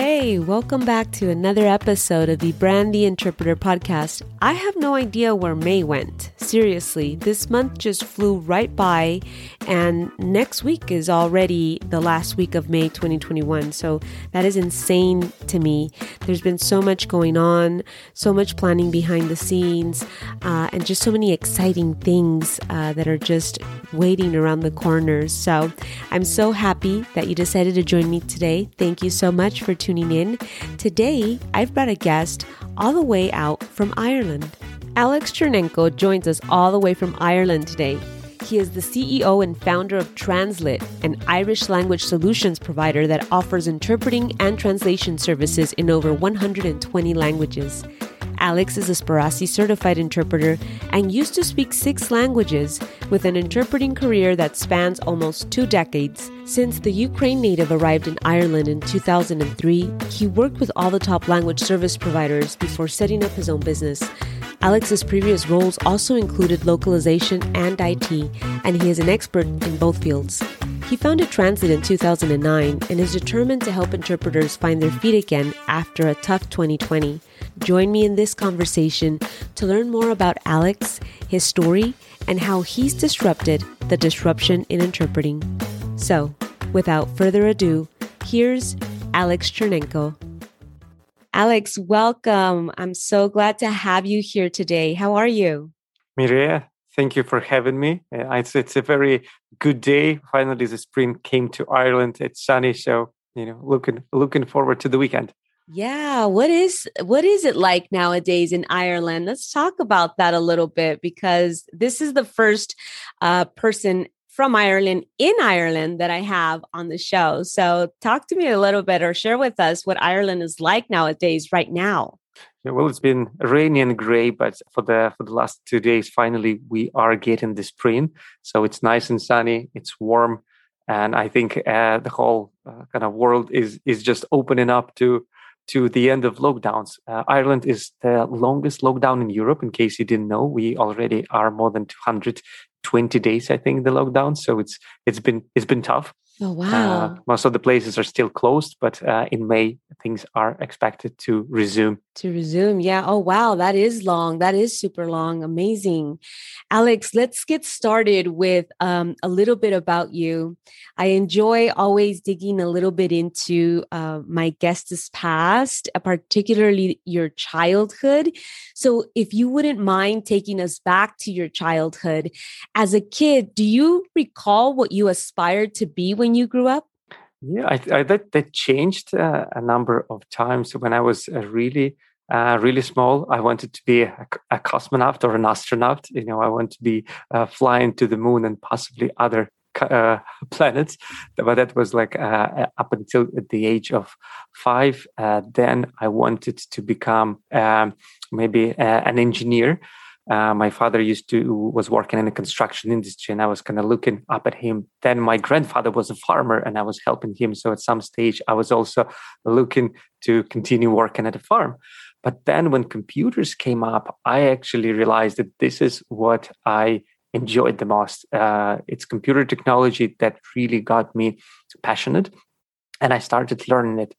Hey, welcome back to another episode of the Brand the Interpreter podcast. I have no idea where May went. Seriously, this month just flew right by, and next week is already the last week of May 2021. So that is insane to me. There's been so much going on, so much planning behind the scenes, uh, and just so many exciting things uh, that are just waiting around the corners. So I'm so happy that you decided to join me today. Thank you so much for tuning in. Today, I've brought a guest all the way out from Ireland. Alex Chernenko joins us all the way from Ireland today. He is the CEO and founder of Translit, an Irish language solutions provider that offers interpreting and translation services in over 120 languages. Alex is a Sperassi certified interpreter and used to speak six languages with an interpreting career that spans almost two decades. Since the Ukraine native arrived in Ireland in 2003, he worked with all the top language service providers before setting up his own business. Alex's previous roles also included localization and IT, and he is an expert in both fields. He founded Translit in 2009 and is determined to help interpreters find their feet again after a tough 2020. Join me in this conversation to learn more about Alex, his story, and how he's disrupted the disruption in interpreting. So, without further ado, here's Alex Chernenko. Alex, welcome. I'm so glad to have you here today. How are you? Mireya, thank you for having me. Uh, it's, it's a very good day. Finally, the spring came to Ireland. It's sunny, so you know, looking looking forward to the weekend. Yeah, what is what is it like nowadays in Ireland? Let's talk about that a little bit because this is the first uh, person from Ireland in Ireland that I have on the show. So, talk to me a little bit or share with us what Ireland is like nowadays, right now. Yeah, well, it's been rainy and gray, but for the for the last two days, finally we are getting the spring. So it's nice and sunny. It's warm, and I think uh, the whole uh, kind of world is is just opening up to to the end of lockdowns. Uh, Ireland is the longest lockdown in Europe. In case you didn't know, we already are more than 220 days, I think, the lockdown. So it's it's been it's been tough. Oh wow! Uh, most of the places are still closed, but uh, in May things are expected to resume. To resume, yeah. Oh wow, that is long. That is super long. Amazing, Alex. Let's get started with um, a little bit about you. I enjoy always digging a little bit into uh, my guest's past, uh, particularly your childhood. So, if you wouldn't mind taking us back to your childhood as a kid, do you recall what you aspired to be when when you grew up? Yeah, I, I that that changed uh, a number of times. When I was uh, really uh, really small, I wanted to be a, a, cosmonaut or an astronaut. You know, I want to be uh, flying to the moon and possibly other uh, planets. But that was like uh, up until the age of five. then I wanted to become um, maybe an engineer. Uh, my father used to was working in the construction industry and i was kind of looking up at him. Then my grandfather was a farmer and i was helping him. So at some stage i was also looking to continue working at a farm. But then when computers came up i actually realized that this is what i enjoyed the most. Uh, it's computer technology that really got me passionate and i started learning it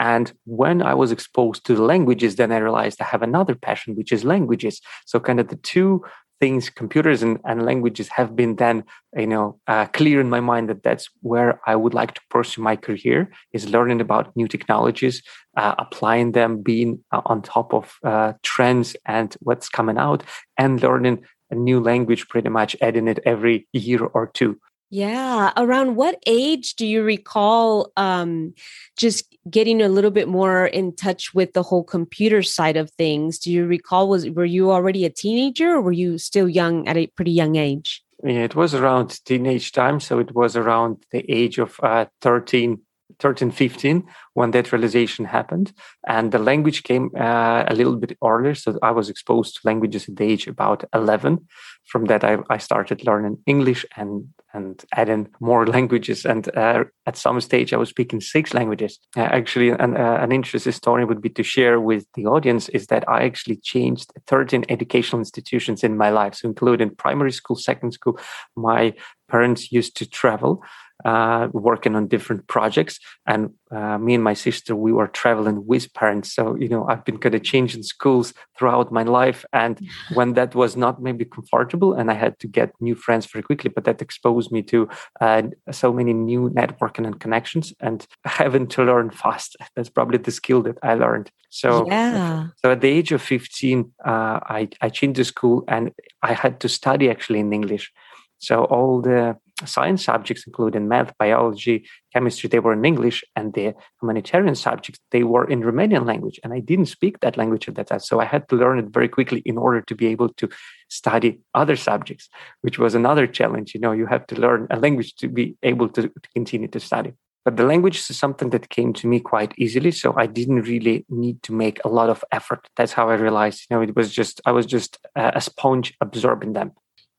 and when I was exposed to the languages, then I realized I have another passion, which is languages. So kind of the two things, computers and, and languages, have been then, you know, uh, clear in my mind that that's where I would like to pursue my career is learning about new technologies, uh, applying them, being uh, on top of uh, trends and what's coming out, and learning a new language, pretty much adding it every year or two. Yeah. Around what age do you recall um, just getting a little bit more in touch with the whole computer side of things? Do you recall was were you already a teenager or were you still young at a pretty young age? Yeah, it was around teenage time. So it was around the age of uh, 13, 13, 15 when that realization happened. And the language came uh, a little bit earlier. So I was exposed to languages at the age about 11. From that, I, I started learning English and and adding more languages. And uh, at some stage, I was speaking six languages. Uh, actually, an, uh, an interesting story would be to share with the audience is that I actually changed 13 educational institutions in my life, so including primary school, second school. My parents used to travel uh, working on different projects. And uh, me and my sister, we were traveling with parents. So, you know, I've been kind of changing schools throughout my life. And when that was not maybe comfortable and I had to get new friends very quickly, but that exposed me to uh, so many new networking and connections and having to learn fast. That's probably the skill that I learned. So, yeah. so at the age of 15, uh, I, I changed the school and I had to study actually in English. So all the science subjects, including math, biology, chemistry, they were in English, and the humanitarian subjects, they were in Romanian language. And I didn't speak that language at that time. So I had to learn it very quickly in order to be able to study other subjects, which was another challenge. You know, you have to learn a language to be able to, to continue to study. But the language is something that came to me quite easily. So I didn't really need to make a lot of effort. That's how I realized, you know, it was just, I was just a sponge absorbing them.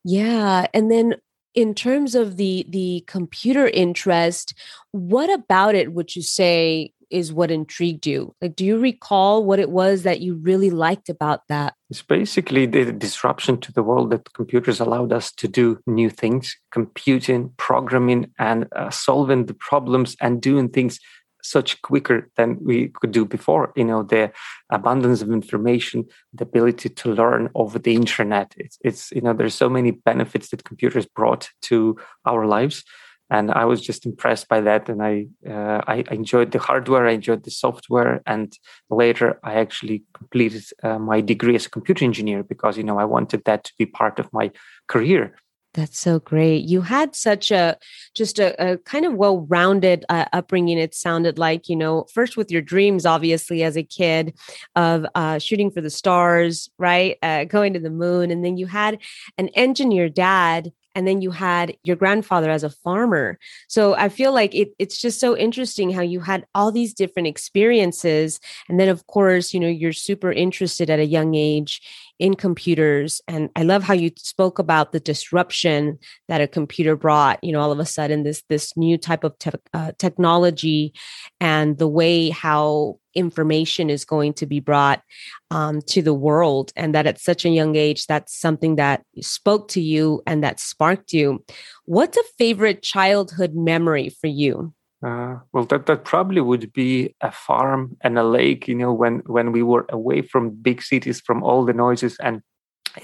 Yeah. And then in terms of the the computer interest, what about it would you say is what intrigued you? Like do you recall what it was that you really liked about that? It's basically the disruption to the world that computers allowed us to do new things, computing, programming and uh, solving the problems and doing things such quicker than we could do before. You know, the abundance of information, the ability to learn over the internet. It's, it's you know, there's so many benefits that computers brought to our lives. And I was just impressed by that, and I uh, I enjoyed the hardware, I enjoyed the software, and later I actually completed uh, my degree as a computer engineer because you know I wanted that to be part of my career that's so great. You had such a just a, a kind of well rounded uh, upbringing. It sounded like, you know, first with your dreams, obviously, as a kid of uh, shooting for the stars, right? Uh, going to the moon. And then you had an engineer dad and then you had your grandfather as a farmer so i feel like it, it's just so interesting how you had all these different experiences and then of course you know you're super interested at a young age in computers and i love how you spoke about the disruption that a computer brought you know all of a sudden this this new type of te- uh, technology and the way how information is going to be brought um, to the world and that at such a young age that's something that spoke to you and that sparked you. What's a favorite childhood memory for you uh, well, that, that probably would be a farm and a lake. You know, when when we were away from big cities, from all the noises, and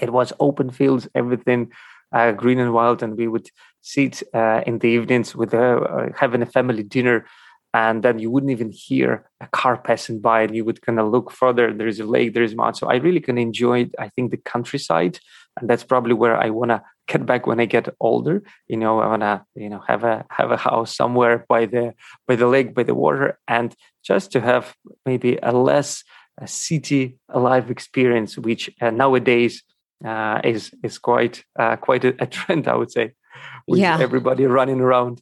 it was open fields, everything uh, green and wild, and we would sit uh, in the evenings with uh, having a family dinner and then you wouldn't even hear a car passing by and you would kind of look further there is a lake there is mountain so i really can enjoy i think the countryside and that's probably where i want to get back when i get older you know i want to you know have a have a house somewhere by the by the lake by the water and just to have maybe a less a city alive experience which uh, nowadays uh, is is quite uh, quite a, a trend i would say with yeah. everybody running around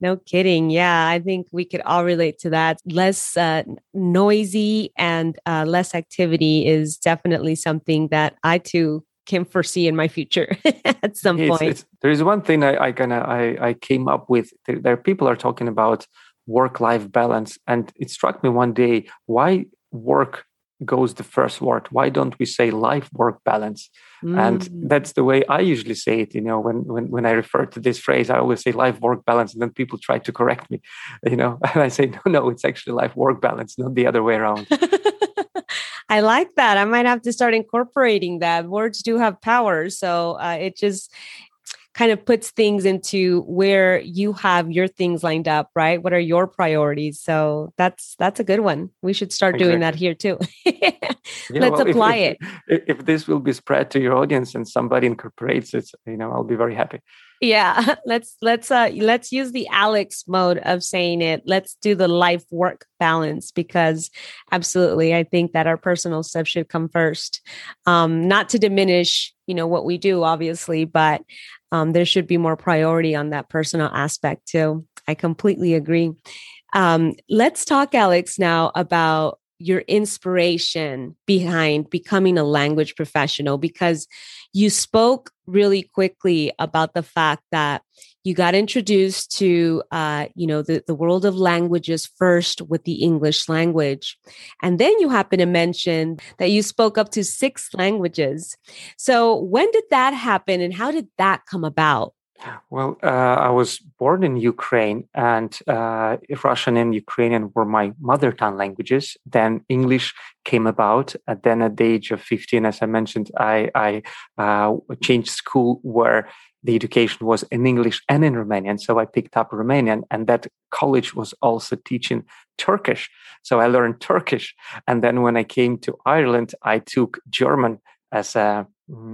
no kidding. Yeah, I think we could all relate to that. Less uh, noisy and uh, less activity is definitely something that I too can foresee in my future at some it's, point. It's, there is one thing I, I kind of I, I came up with. There, there people are talking about work life balance, and it struck me one day why work goes the first word why don't we say life work balance mm. and that's the way i usually say it you know when, when when i refer to this phrase i always say life work balance and then people try to correct me you know and i say no no it's actually life work balance not the other way around I like that. I might have to start incorporating that. Words do have power, so uh, it just kind of puts things into where you have your things lined up right what are your priorities so that's that's a good one we should start exactly. doing that here too yeah, let's well, apply if, it if, if this will be spread to your audience and somebody incorporates it you know i'll be very happy yeah, let's let's uh let's use the Alex mode of saying it. Let's do the life work balance because absolutely, I think that our personal stuff should come first. Um, not to diminish, you know, what we do, obviously, but um, there should be more priority on that personal aspect too. I completely agree. Um, let's talk, Alex, now about your inspiration behind becoming a language professional because you spoke really quickly about the fact that you got introduced to uh, you know the, the world of languages first with the english language. And then you happen to mention that you spoke up to six languages. So when did that happen and how did that come about well, uh, I was born in Ukraine, and uh, Russian and Ukrainian were my mother tongue languages. Then English came about. And then at the age of 15, as I mentioned, I, I uh, changed school where the education was in English and in Romanian. So I picked up Romanian, and that college was also teaching Turkish. So I learned Turkish. And then when I came to Ireland, I took German as a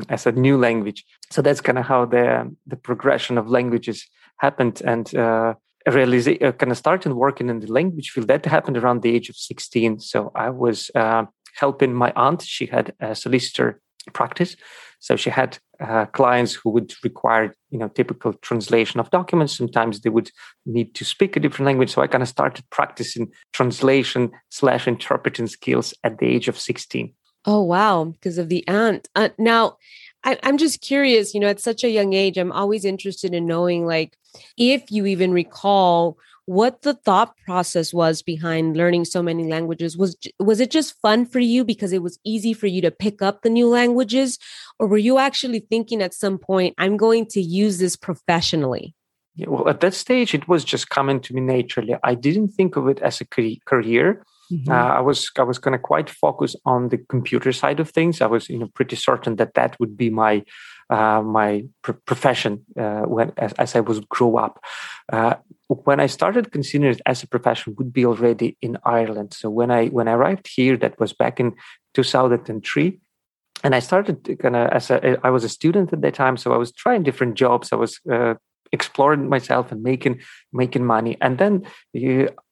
as a new language. So that's kind of how the the progression of languages happened, and uh, realization uh, kind of started working in the language field. That happened around the age of sixteen. So I was uh, helping my aunt. She had a solicitor practice, so she had uh, clients who would require you know typical translation of documents. Sometimes they would need to speak a different language. So I kind of started practicing translation slash interpreting skills at the age of sixteen. Oh, wow. Because of the aunt. Uh, now, I, I'm just curious, you know, at such a young age, I'm always interested in knowing, like, if you even recall what the thought process was behind learning so many languages was was it just fun for you because it was easy for you to pick up the new languages or were you actually thinking at some point i'm going to use this professionally yeah, well at that stage it was just coming to me naturally i didn't think of it as a career Mm-hmm. Uh, I was I was going to quite focus on the computer side of things. I was you know pretty certain that that would be my uh, my pr- profession uh, when as, as, I was grow up. Uh, when I started considering it as a profession, would be already in Ireland. So when I when I arrived here, that was back in 2003 and I started kind of as a I was a student at that time, so I was trying different jobs. I was uh, exploring myself and making making money. And then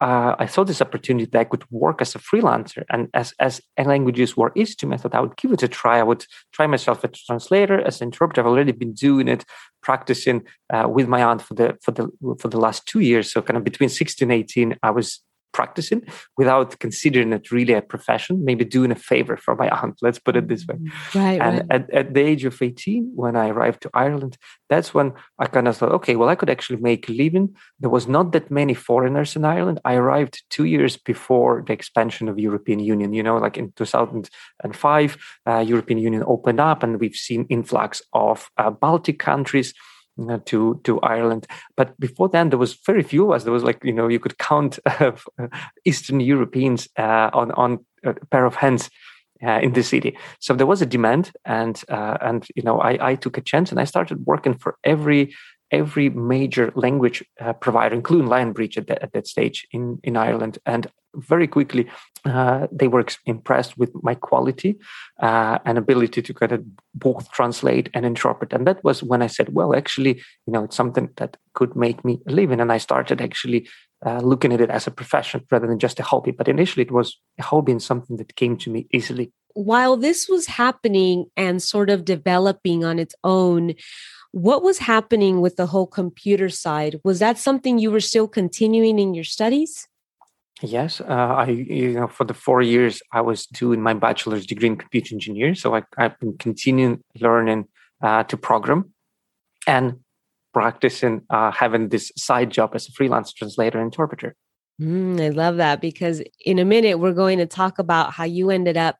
uh, I saw this opportunity that I could work as a freelancer. And as as languages were easy to me, I thought I would give it a try. I would try myself as a translator, as an interpreter. I've already been doing it, practicing uh, with my aunt for the for the for the last two years. So kind of between 16 and 18, I was practicing without considering it really a profession, maybe doing a favor for my aunt, let's put it this way. Mm, right. And right. At, at the age of 18, when I arrived to Ireland, that's when I kind of thought, okay, well, I could actually make a living. There was not that many foreigners in Ireland. I arrived two years before the expansion of European Union, you know, like in 2005, uh, European Union opened up and we've seen influx of uh, Baltic countries to to Ireland. But before then, there was very few of us. There was like you know you could count uh, Eastern Europeans uh, on on a pair of hands. Uh, in the city, so there was a demand, and uh, and you know I, I took a chance and I started working for every every major language uh, provider, including Lionbridge at that, at that stage in, in Ireland. And very quickly, uh, they were impressed with my quality uh, and ability to kind of both translate and interpret. And that was when I said, well, actually, you know, it's something that could make me a living. And I started actually uh, looking at it as a profession rather than just a hobby. But initially, it was a hobby and something that came to me easily. While this was happening and sort of developing on its own, what was happening with the whole computer side? Was that something you were still continuing in your studies? Yes, uh, I you know for the four years I was doing my bachelor's degree in computer engineering, so I, have been continuing learning uh, to program and practicing uh, having this side job as a freelance translator and interpreter. Mm, I love that because in a minute we're going to talk about how you ended up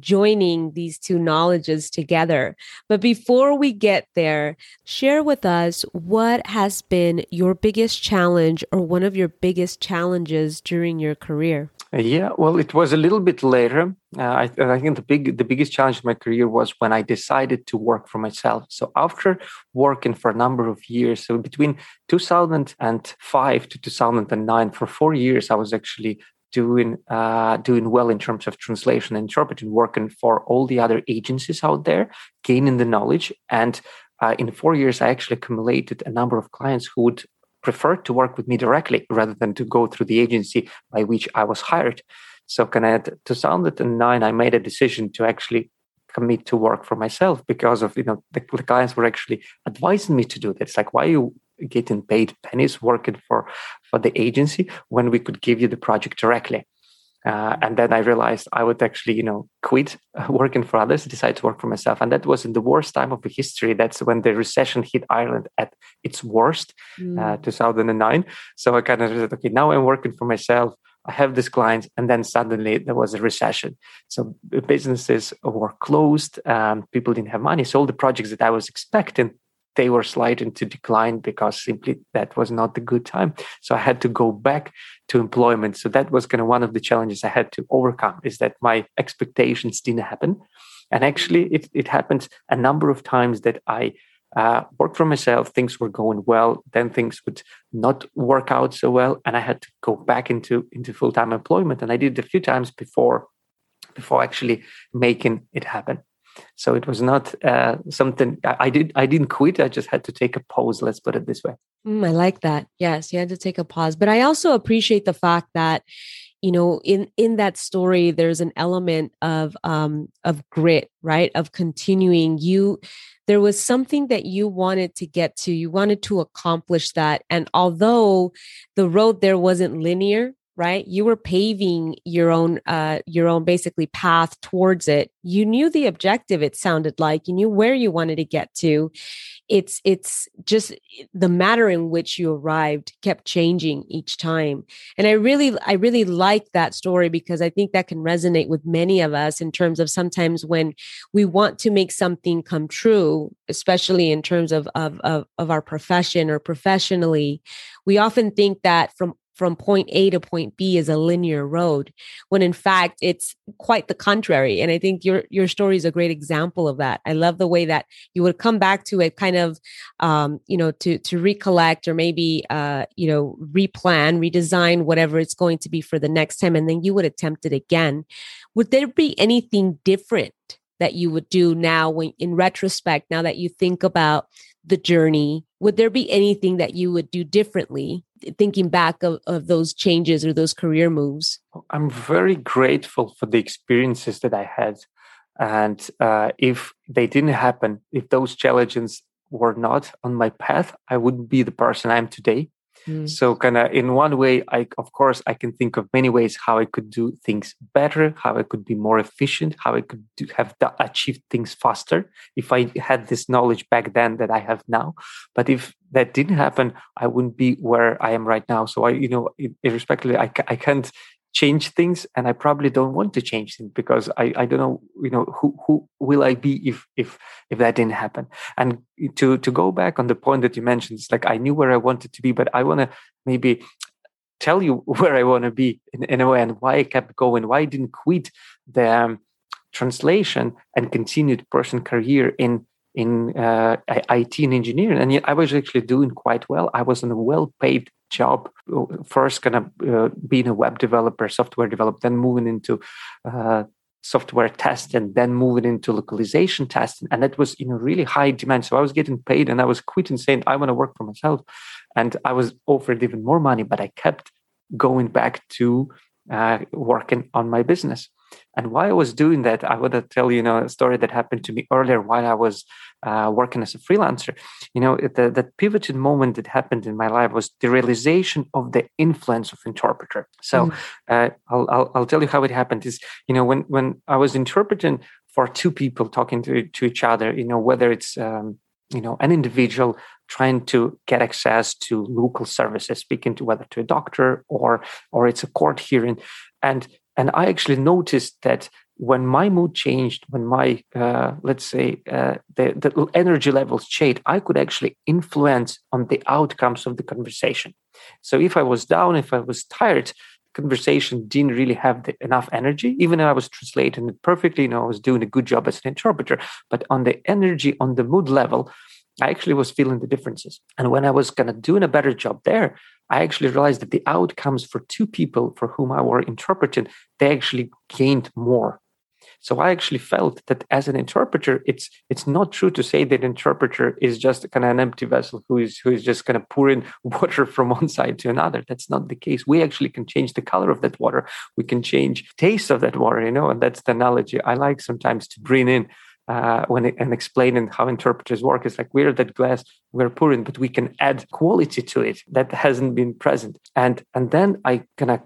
joining these two knowledges together. But before we get there, share with us what has been your biggest challenge or one of your biggest challenges during your career. Yeah, well, it was a little bit later. Uh, I, I, think the big, the biggest challenge in my career was when I decided to work for myself. So after working for a number of years, so between 2005 to 2009, for four years, I was actually doing uh, doing well in terms of translation and interpreting, working for all the other agencies out there, gaining the knowledge. And uh, in four years, I actually accumulated a number of clients who would prefer to work with me directly rather than to go through the agency by which I was hired. So, can kind of 2009, I made a decision to actually commit to work for myself because of you know the, the clients were actually advising me to do this. Like, why you getting paid pennies working for for the agency when we could give you the project directly? Uh, and then I realized I would actually, you know, quit working for others, decide to work for myself. And that was in the worst time of the history. That's when the recession hit Ireland at its worst, uh, mm. uh, 2009. So I kind of said, okay, now I'm working for myself. I have this client, and then suddenly there was a recession. So businesses were closed. Um, people didn't have money. So all the projects that I was expecting they were sliding to decline because simply that was not the good time. So I had to go back to employment. So that was kind of one of the challenges I had to overcome is that my expectations didn't happen. And actually, it, it happened a number of times that I uh, worked for myself, things were going well, then things would not work out so well. And I had to go back into, into full time employment. And I did a few times before before actually making it happen. So it was not uh, something I, I, did. I didn't quit. I just had to take a pause. Let's put it this way. Mm, I like that. Yes, you had to take a pause. But I also appreciate the fact that you know in in that story there's an element of um of grit right of continuing you there was something that you wanted to get to you wanted to accomplish that and although the road there wasn't linear right? You were paving your own uh your own basically path towards it. You knew the objective it sounded like. You knew where you wanted to get to. It's it's just the matter in which you arrived kept changing each time. And i really i really like that story because i think that can resonate with many of us in terms of sometimes when we want to make something come true especially in terms of of of, of our profession or professionally we often think that from from point A to point B is a linear road, when in fact it's quite the contrary. And I think your your story is a great example of that. I love the way that you would come back to it, kind of, um, you know, to to recollect or maybe, uh, you know, replan, redesign whatever it's going to be for the next time, and then you would attempt it again. Would there be anything different that you would do now, when in retrospect, now that you think about the journey? Would there be anything that you would do differently thinking back of, of those changes or those career moves? I'm very grateful for the experiences that I had. And uh, if they didn't happen, if those challenges were not on my path, I wouldn't be the person I am today. Mm. So kind of in one way, I of course I can think of many ways how I could do things better, how I could be more efficient, how I could do, have the, achieved things faster if I had this knowledge back then that I have now. But if that didn't happen, I wouldn't be where I am right now. So I, you know, irrespectively, I, I can't change things and i probably don't want to change things because i, I don't know you know who, who will i be if if if that didn't happen. And to to go back on the point that you mentioned it's like i knew where i wanted to be but i want to maybe tell you where i want to be in, in a way and why i kept going why i didn't quit the um, translation and continued person career in in uh, IT and engineering, and I was actually doing quite well. I was in a well-paid job, uh, first kind of uh, being a web developer, software developer, then moving into uh, software test, and then moving into localization testing, and that was in a really high demand. So I was getting paid, and I was quitting, saying I want to work for myself, and I was offered even more money, but I kept going back to uh, working on my business. And while I was doing that, I want to tell you, you know, a story that happened to me earlier while I was uh, working as a freelancer. You know, the, the pivoted moment that happened in my life was the realization of the influence of interpreter. So mm. uh, I'll, I'll, I'll tell you how it happened. Is you know when when I was interpreting for two people talking to to each other, you know, whether it's um, you know an individual trying to get access to local services speaking to whether to a doctor or or it's a court hearing and and i actually noticed that when my mood changed when my uh, let's say uh, the, the energy levels changed i could actually influence on the outcomes of the conversation. So if i was down if i was tired conversation didn't really have the, enough energy. Even though i was translating it perfectly you know i was doing a good job as an interpreter. But on the energy on the mood level i actually was feeling the differences and when i was kind of doing a better job there I actually realized that the outcomes for two people for whom I were interpreting, they actually gained more. So I actually felt that as an interpreter, it's it's not true to say that interpreter is just kind of an empty vessel who is who is just going to pour in water from one side to another. That's not the case. We actually can change the color of that water. We can change taste of that water, you know, and that's the analogy I like sometimes to bring in uh, when it, and explaining how interpreters work. It's like we're that glass we're pouring, but we can add quality to it that hasn't been present. And and then I kind of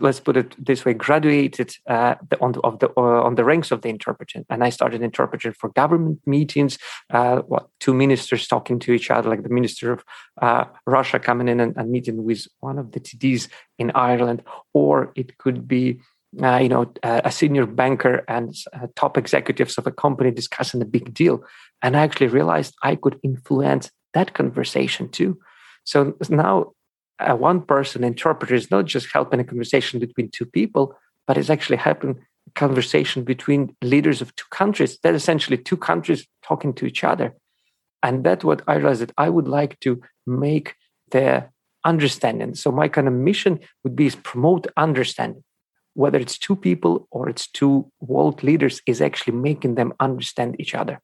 let's put it this way, graduated uh, on the, of the uh, on the ranks of the interpreter and I started interpreting for government meetings. Uh, what two ministers talking to each other, like the minister of uh, Russia coming in and, and, meeting with one of the TDs in Ireland, or it could be. Uh, you know, a senior banker and uh, top executives of a company discussing a big deal, and I actually realized I could influence that conversation too. So now a one person interpreter is not just helping a conversation between two people, but it's actually helping a conversation between leaders of two countries. That essentially two countries talking to each other. And that's what I realized that I would like to make the understanding. So my kind of mission would be is promote understanding. Whether it's two people or it's two world leaders, is actually making them understand each other.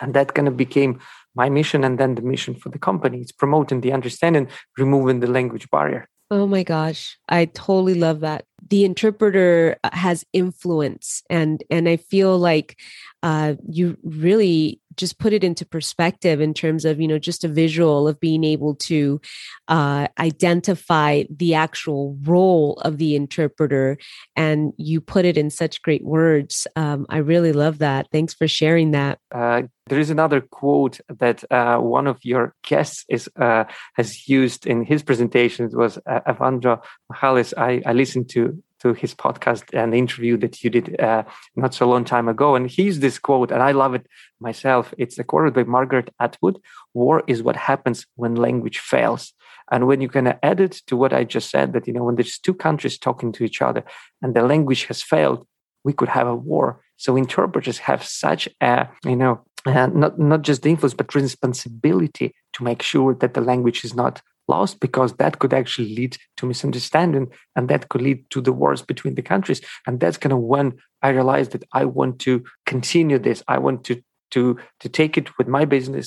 And that kind of became my mission and then the mission for the company. It's promoting the understanding, removing the language barrier. Oh my gosh, I totally love that. The interpreter uh, has influence, and and I feel like uh, you really just put it into perspective in terms of you know just a visual of being able to uh, identify the actual role of the interpreter and you put it in such great words. Um, i really love that. Thanks for sharing that. Uh, there is another quote that uh, one of your guests is uh, has used in his presentations was uh, Evandro. I, I listened to to his podcast and interview that you did uh, not so long time ago. And he's this quote, and I love it myself. It's a quote by Margaret Atwood War is what happens when language fails. And when you can add it to what I just said, that, you know, when there's two countries talking to each other and the language has failed, we could have a war. So interpreters have such a, you know, uh, not, not just the influence, but responsibility to make sure that the language is not lost because that could actually lead to misunderstanding and that could lead to the wars between the countries. And that's kind of when i realized that i want to continue this. I want to to to take it with my business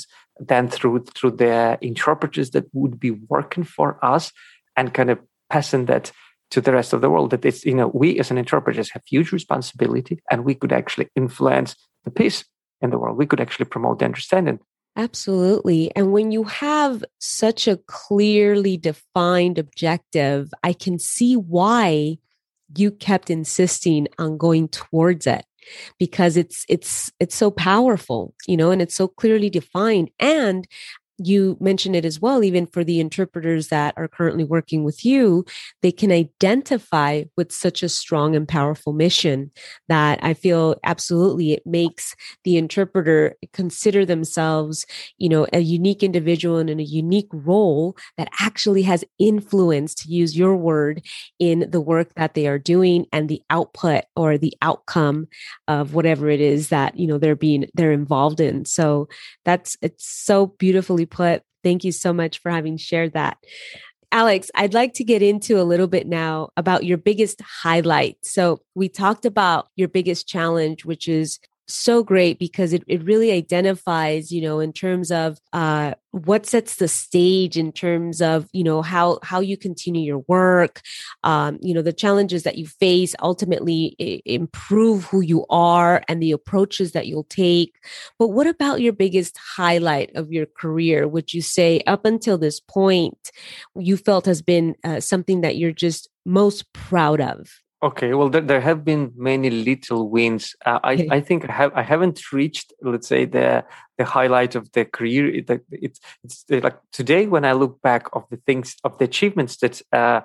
then through through the interpreters that would be working for us and kind of passing that to the rest of the world. That it's you know we as an interpreters have huge responsibility and we could actually influence the peace in the world. We could actually promote the understanding Absolutely. And when you have such a clearly defined objective, I can see why you kept insisting on going towards it because it's it's it's so powerful you know and it's so clearly defined and you mentioned it as well, even for the interpreters that are currently working with you, they can identify with such a strong and powerful mission that I feel absolutely it makes the interpreter consider themselves, you know, a unique individual and in a unique role that actually has influence, to use your word, in the work that they are doing and the output or the outcome of whatever it is that, you know, they're being, they're involved in. So that's, it's so beautifully put. Thank you so much for having shared that. Alex, I'd like to get into a little bit now about your biggest highlight. So, we talked about your biggest challenge, which is so great because it, it really identifies you know in terms of uh, what sets the stage in terms of you know how how you continue your work um, you know the challenges that you face ultimately I- improve who you are and the approaches that you'll take. But what about your biggest highlight of your career? Would you say up until this point you felt has been uh, something that you're just most proud of Okay, well, there, there have been many little wins. Uh, I, I think I have I haven't reached, let's say, the the highlight of the career. It, it's it's like today when I look back of the things of the achievements that uh,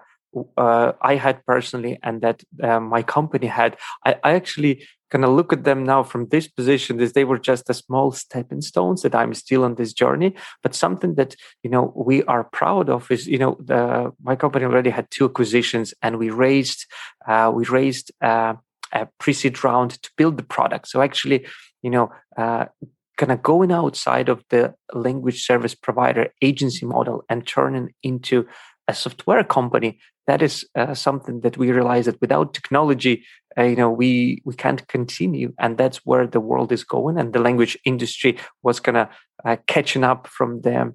uh, I had personally and that uh, my company had, I, I actually kind of look at them now from this position as they were just a small stepping stones that I'm still on this journey. But something that you know we are proud of is you know the, my company already had two acquisitions and we raised uh, we raised uh, a pre-seed round to build the product. So actually, you know. Uh, kind of going outside of the language service provider agency model and turning into a software company, that is uh, something that we realize that without technology, uh, you know, we we can't continue, and that's where the world is going. And the language industry was kind of uh, catching up from the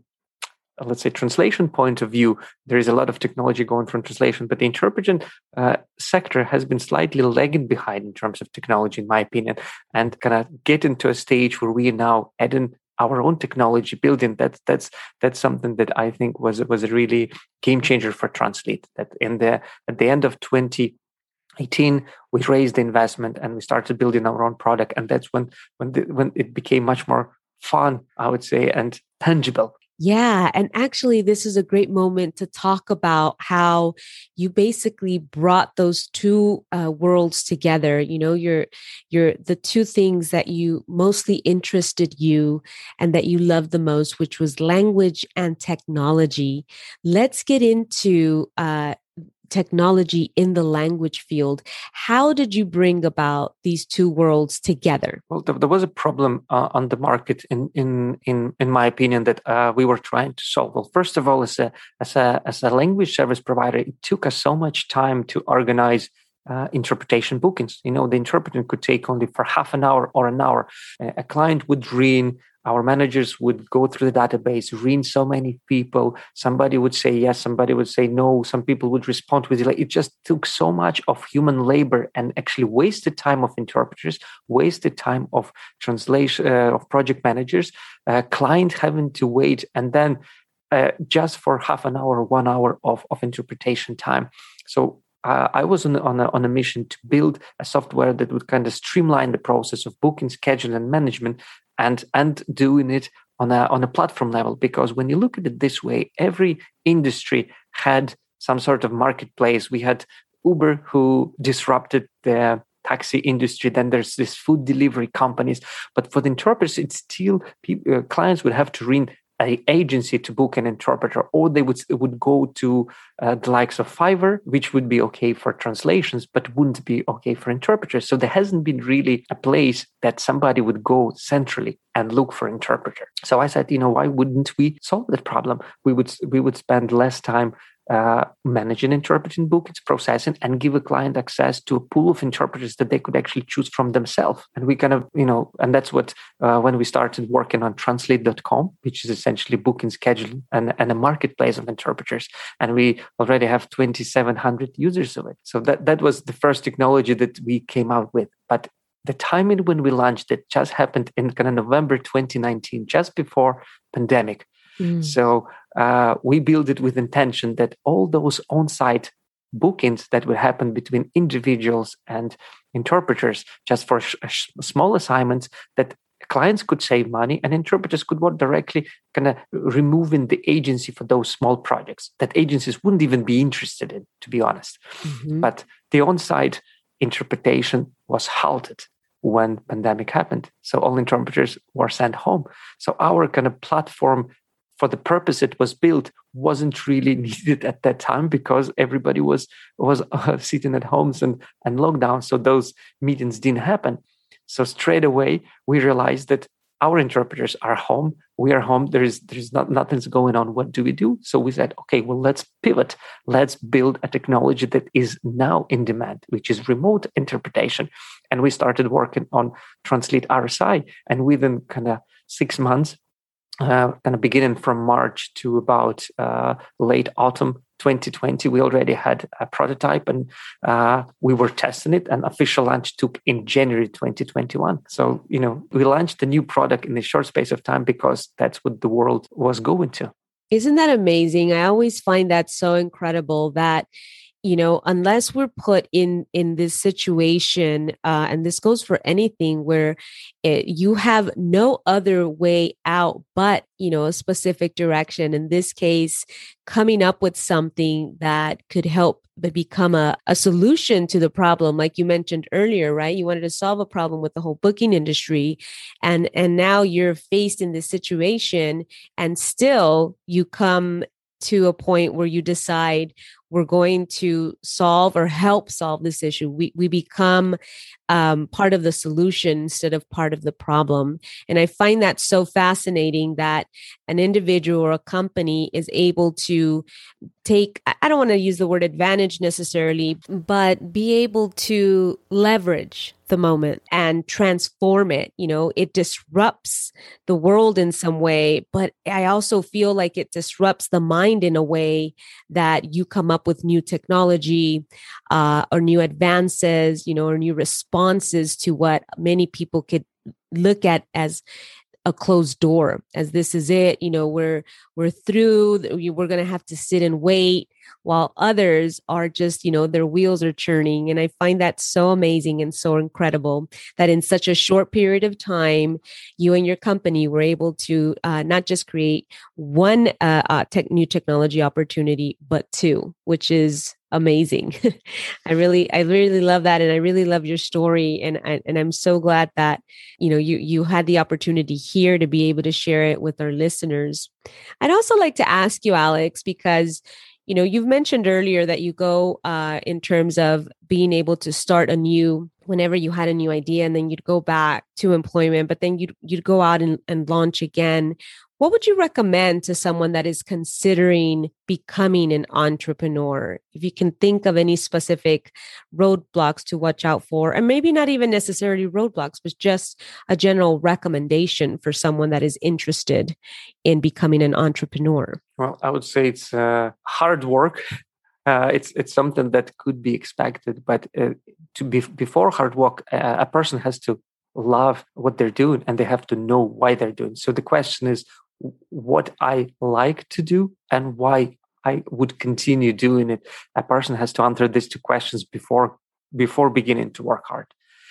uh, let's say translation point of view there is a lot of technology going from translation but the interpretation uh, sector has been slightly lagging behind in terms of technology in my opinion and kind of get into a stage where we are now adding our own technology building that's that's that's something that i think was was a really game changer for Translit that in the at the end of 2018 we raised the investment and we started building our own product and that's when when the, when it became much more fun i would say and tangible yeah. And actually, this is a great moment to talk about how you basically brought those two uh, worlds together. You know, you're, you're the two things that you mostly interested you and that you loved the most, which was language and technology. Let's get into uh, technology in the language field. How did you bring about these two worlds together? Well, there, was a problem uh, on the market, in in in in my opinion, that uh, we were trying to solve. Well, first of all, as a as a as a language service provider, it took us so much time to organize. Uh, interpretation bookings. You know, the interpreter could take only for half an hour or an hour. a client would read our managers would go through the database, read so many people. Somebody would say yes, somebody would say no. Some people would respond with delay. It just took so much of human labor and actually wasted time of interpreters, wasted time of translation uh, of project managers, uh, client having to wait, and then uh, just for half an hour, one hour of, of interpretation time. So uh, I was on, on, a, on a mission to build a software that would kind of streamline the process of booking, scheduling, and management, and and doing it on a on a platform level. Because when you look at it this way, every industry had some sort of marketplace. We had Uber who disrupted the taxi industry. Then there's this food delivery companies. But for the interpreters, it's still uh, clients would have to ring a agency to book an interpreter, or they would would go to uh, the likes of Fiverr, which would be okay for translations, but wouldn't be okay for interpreters. So there hasn't been really a place that somebody would go centrally and look for interpreter. So I said, you know, why wouldn't we solve that problem? We would we would spend less time uh, managing interpreting bookings, processing, and give a client access to a pool of interpreters that they could actually choose from themselves. And we kind of, you know, and that's what uh, when we started working on translate.com, which is essentially booking, scheduling, and, and a marketplace of interpreters. And we already have 2,700 users of it. So that, that was the first technology that we came out with. But the timing when we launched it just happened in kind of November 2019, just before pandemic. Mm. So uh, we build it with intention that all those on-site bookings that would happen between individuals and interpreters just for sh- sh- small assignments that clients could save money and interpreters could work directly kind of removing the agency for those small projects that agencies wouldn't even be interested in to be honest. Mm-hmm. but the on-site interpretation was halted when pandemic happened. So all interpreters were sent home. So our kind of platform for the purpose it was built wasn't really needed at that time because everybody was was uh, sitting at homes and and lockdown so those meetings didn't happen. So straight away we realized that our interpreters are home we are home there is there's not nothing's going on what do we do? So we said okay well let's pivot. Let's build a technology that is now in demand which is remote interpretation. And we started working on Translit rsi and within kind of six months uh, kind of beginning from March to about uh, late autumn 2020, we already had a prototype and uh, we were testing it. And official launch took in January 2021. So, you know, we launched the new product in a short space of time because that's what the world was going to. Isn't that amazing? I always find that so incredible that you know unless we're put in in this situation uh, and this goes for anything where it, you have no other way out but you know a specific direction. In this case coming up with something that could help but become a, a solution to the problem like you mentioned earlier right? You wanted to solve a problem with the whole booking industry and and now you're faced in this situation and still you come to a point where you decide we're going to solve or help solve this issue. We, we become um, part of the solution instead of part of the problem. And I find that so fascinating that an individual or a company is able to take, I don't want to use the word advantage necessarily, but be able to leverage the moment and transform it. You know, it disrupts the world in some way, but I also feel like it disrupts the mind in a way that you come up with new technology uh, or new advances, you know, or new responses to what many people could look at as a closed door as this is it you know we're we're through we're going to have to sit and wait while others are just you know their wheels are churning and i find that so amazing and so incredible that in such a short period of time you and your company were able to uh, not just create one uh, uh, tech, new technology opportunity but two which is amazing. I really, I really love that, and I really love your story, and and I'm so glad that you know you you had the opportunity here to be able to share it with our listeners. I'd also like to ask you, Alex, because you know you've mentioned earlier that you go uh, in terms of being able to start a new whenever you had a new idea and then you'd go back to employment but then you'd you'd go out and, and launch again what would you recommend to someone that is considering becoming an entrepreneur? If you can think of any specific roadblocks to watch out for, and maybe not even necessarily roadblocks, but just a general recommendation for someone that is interested in becoming an entrepreneur? Well, I would say it's uh, hard work. Uh, it's it's something that could be expected, but uh, to be before hard work, uh, a person has to love what they're doing and they have to know why they're doing. So the question is, what I like to do and why I would continue doing it. A person has to answer these two questions before before beginning to work hard.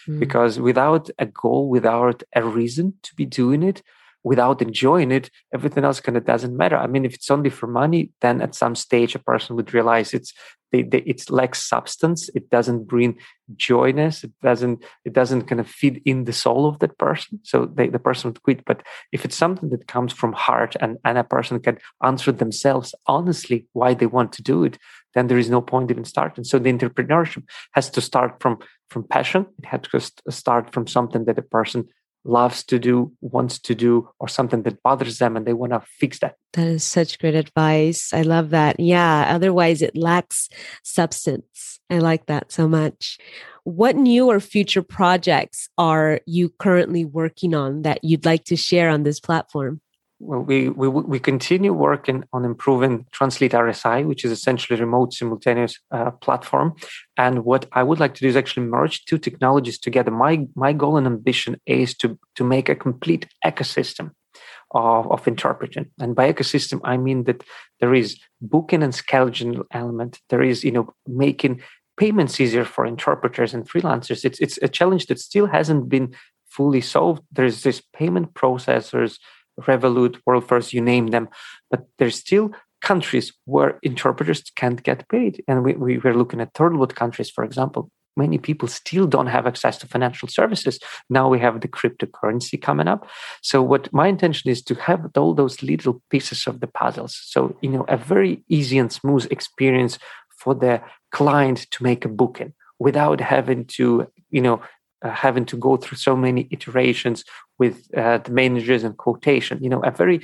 Mm. Because without a goal, without a reason to be doing it, without enjoying it, everything else kind of doesn't matter. I mean, if it's only for money, then at some stage a person would realize it's they, they, it's lacks substance. It doesn't bring joyness. It doesn't it doesn't kind of feed in the soul of that person. So they, the person would quit. But if it's something that comes from heart and, and a person can answer themselves honestly why they want to do it, then there is no point even starting. So the entrepreneurship has to start from from passion. It has to start from something that a person loves to do, wants to do, or something that bothers them and they want to fix that. That is such great advice. I love that. Yeah. Otherwise, it lacks substance. I like that so much. What new or future projects are you currently working on that you'd like to share on this platform? We, we, we continue working on improving Translit RSI, which is essentially remote simultaneous uh, platform. And what I would like to do is actually merge two technologies together. My, my goal and ambition is to, to make a complete ecosystem of, of interpreting. And by ecosystem, I mean that there is booking and scheduling element. There is, you know, making payments easier for interpreters and freelancers. It's, it's a challenge that still hasn't been fully solved. There's this payment processors, Revolut, WorldFirst, you name them. But there's still countries where interpreters can't get paid. And we, we were looking at third world countries, for example. Many people still don't have access to financial services. Now we have the cryptocurrency coming up. So, what my intention is to have all those little pieces of the puzzles. So, you know, a very easy and smooth experience for the client to make a booking without having to, you know, uh, having to go through so many iterations with uh, the managers and quotation you know a very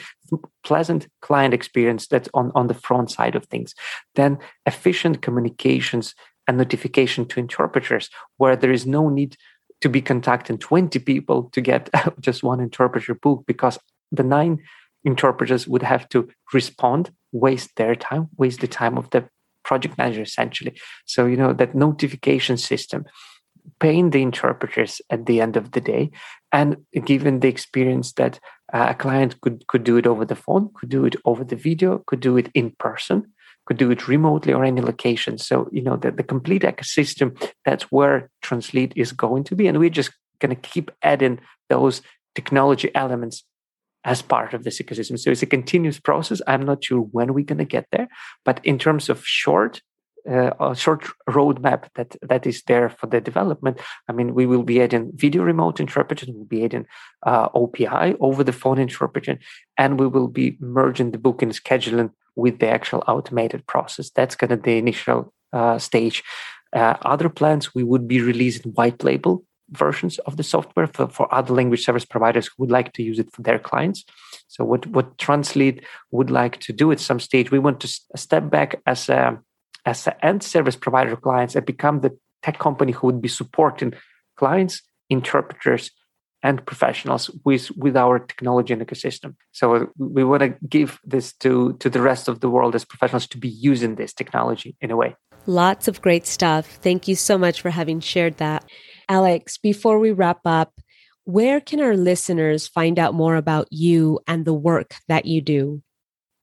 pleasant client experience that's on, on the front side of things. Then efficient communications and notification to interpreters where there is no need to be contacting 20 people to get just one interpreter book because the nine interpreters would have to respond waste their time waste the time of the project manager essentially. So you know that notification system paying the interpreters at the end of the day and given the experience that uh, a client could could do it over the phone could do it over the video could do it in person could do it remotely or any location. So you know the, the complete ecosystem that's where Translit is going to be. And we're just going to keep adding those technology elements as part of this ecosystem. So it's a continuous process. I'm not sure when we're going to get there. But in terms of short uh, a short roadmap that that is there for the development. I mean, we will be adding video remote interpreting, we'll be adding uh, OPI over the phone interpreting, and we will be merging the booking scheduling with the actual automated process. That's kind of the initial uh, stage. Uh, other plans, we would be releasing white label versions of the software for, for other language service providers who would like to use it for their clients. So what, what Translit would like to do at some stage, we want to step back as a as an end service provider clients and become the tech company who would be supporting clients, interpreters, and professionals with with our technology and ecosystem. So uh, we want to give this to to the rest of the world as professionals to be using this technology in a way. Lots of great stuff. Thank you so much for having shared that. Alex, before we wrap up, where can our listeners find out more about you and the work that you do?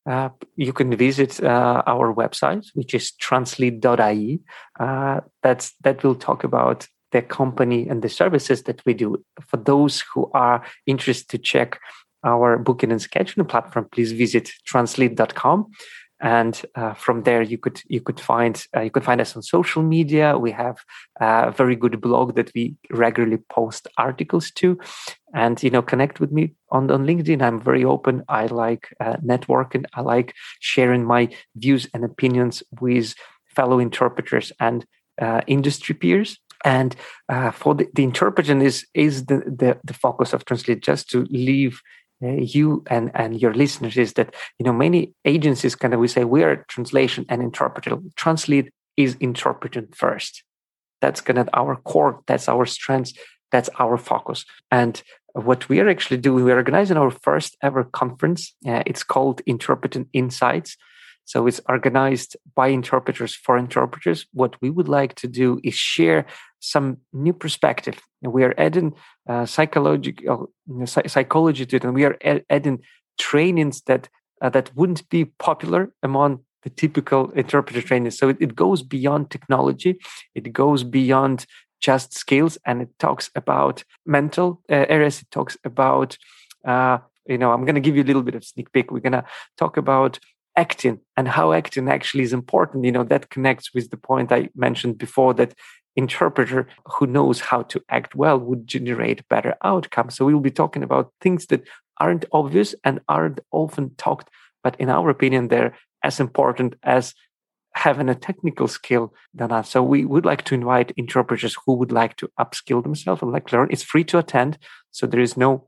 Uh, you can visit uh, our website, which is translit.ie. Uh, that's that will talk about the company and the services that we do. For those who are interested to check our booking and scheduling platform, please visit translit.com and uh, from there you could you could find uh, you could find us on social media. We have a very good blog that we regularly post articles to. And you know connect with me on, on linkedin. I'm very open. I like uh, networking. I like sharing my views and opinions with fellow interpreters and uh, industry peers. And uh, for the, the interpreting is is the, the, the focus of Translit just to leave uh, you and and your listeners is that you know many agencies kind of we say we are translation and interpreter Translit is interpreting first. That's kind of our core that's our strength that's our focus. And what we are actually doing we're organizing our first ever conference uh, it's called interpreting insights so it's organized by interpreters for interpreters. What we would like to do is share some new perspective. We are adding uh, psychological psychology to it, and we are adding trainings that uh, that wouldn't be popular among the typical interpreter trainings. So it, it goes beyond technology. It goes beyond just skills, and it talks about mental uh, areas. It talks about uh, you know, I'm going to give you a little bit of sneak peek. We're going to talk about acting and how acting actually is important you know that connects with the point i mentioned before that interpreter who knows how to act well would generate better outcomes so we'll be talking about things that aren't obvious and aren't often talked but in our opinion they're as important as having a technical skill than us. So we would like to invite interpreters who would like to upskill themselves and like learn. It's free to attend, so there is no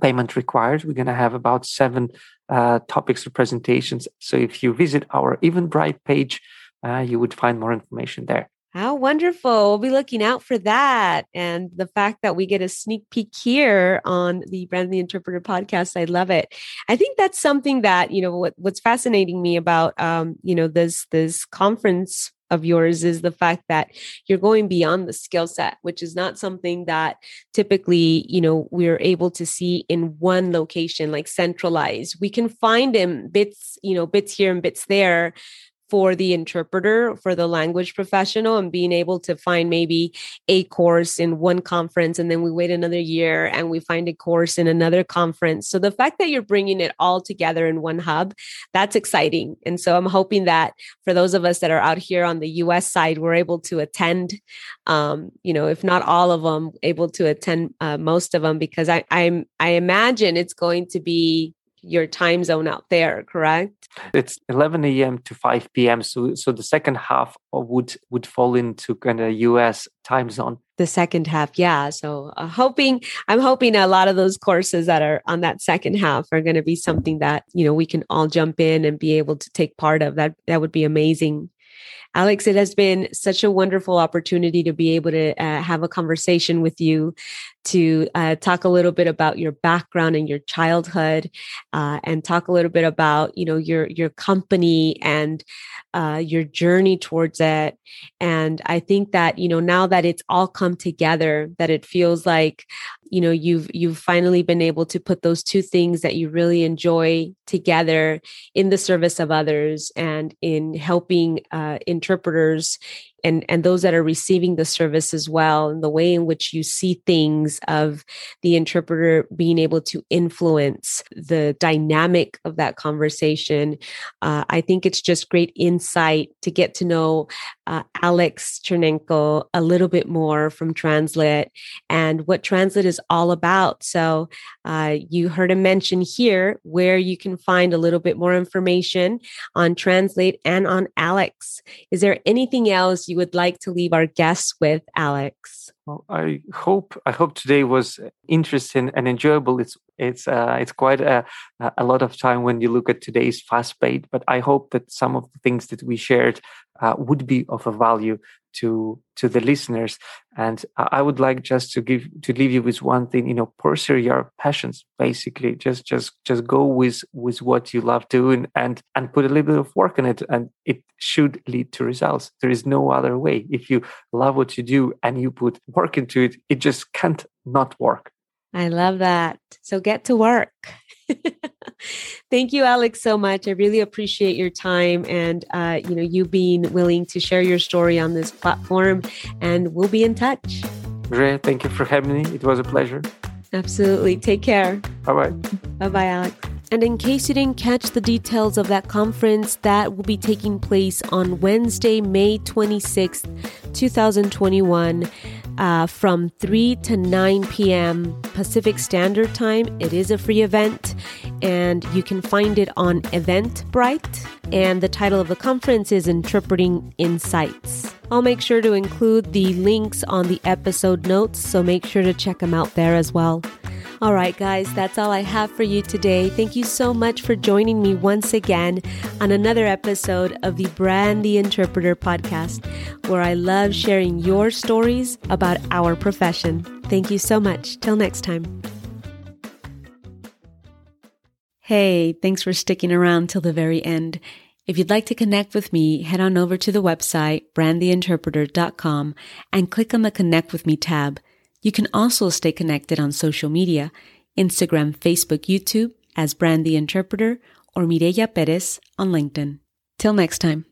payment required. We're going to have about seven uh, topics or presentations. So if you visit our Eventbrite page, uh, you would find more information there. How wonderful. We'll be looking out for that. And the fact that we get a sneak peek here on the Brand the Interpreter podcast, I love it. I think that's something that, you know, what, what's fascinating me about, um, you know, this, this conference of yours is the fact that you're going beyond the skill set which is not something that typically you know we're able to see in one location like centralized. We can find in bits you know bits here and bits there for the interpreter, for the language professional, and being able to find maybe a course in one conference and then we wait another year and we find a course in another conference. So the fact that you're bringing it all together in one hub, that's exciting. And so I'm hoping that for those of us that are out here on the US side, we're able to attend, um, you know, if not all of them, able to attend uh, most of them because I, I'm, I imagine it's going to be your time zone out there, correct? It's 11 a.m. to 5 p.m. So, so the second half would would fall into kind of U.S. time zone. The second half, yeah. So, uh, hoping I'm hoping a lot of those courses that are on that second half are going to be something that you know we can all jump in and be able to take part of. That that would be amazing. Alex, it has been such a wonderful opportunity to be able to uh, have a conversation with you, to uh, talk a little bit about your background and your childhood, uh, and talk a little bit about you know your your company and uh, your journey towards it. And I think that you know now that it's all come together, that it feels like you know you've you've finally been able to put those two things that you really enjoy together in the service of others and in helping uh, interpreters and and those that are receiving the service as well and the way in which you see things of the interpreter being able to influence the dynamic of that conversation uh, i think it's just great insight to get to know uh, alex chernenko a little bit more from translit and what translit is all about. So uh, you heard him mention here where you can find a little bit more information on Translit and on alex. Is there anything else you would like to leave our guests with, Alex? Well, I hope I hope today was interesting and enjoyable. It's it's uh, it's quite a a lot of time when you look at today's fast pace, but I hope that some of the things that we shared uh, would be of a value to to the listeners. And I would like just to give to leave you with one thing. You know, pursue your passions. Basically, just just just go with with what you love doing and and put a little bit of work in it, and it should lead to results. There is no other way. If you love what you do and you put work into it, it just can't not work. I love that. So get to work. Thank you, Alex, so much. I really appreciate your time and uh, you know you being willing to share your story on this platform. And we'll be in touch. Great. Thank you for having me. It was a pleasure. Absolutely. Take care. Bye bye. Bye bye, Alex. And in case you didn't catch the details of that conference, that will be taking place on Wednesday, May 26th, 2021 uh, from 3 to 9 p.m. Pacific Standard Time. It is a free event and you can find it on Eventbrite. And the title of the conference is Interpreting Insights. I'll make sure to include the links on the episode notes, so make sure to check them out there as well. All right, guys, that's all I have for you today. Thank you so much for joining me once again on another episode of the Brand the Interpreter podcast, where I love sharing your stories about our profession. Thank you so much. Till next time. Hey, thanks for sticking around till the very end. If you'd like to connect with me, head on over to the website, brandtheinterpreter.com, and click on the Connect with Me tab. You can also stay connected on social media Instagram, Facebook, YouTube as Brand the Interpreter or Mireya Perez on LinkedIn. Till next time.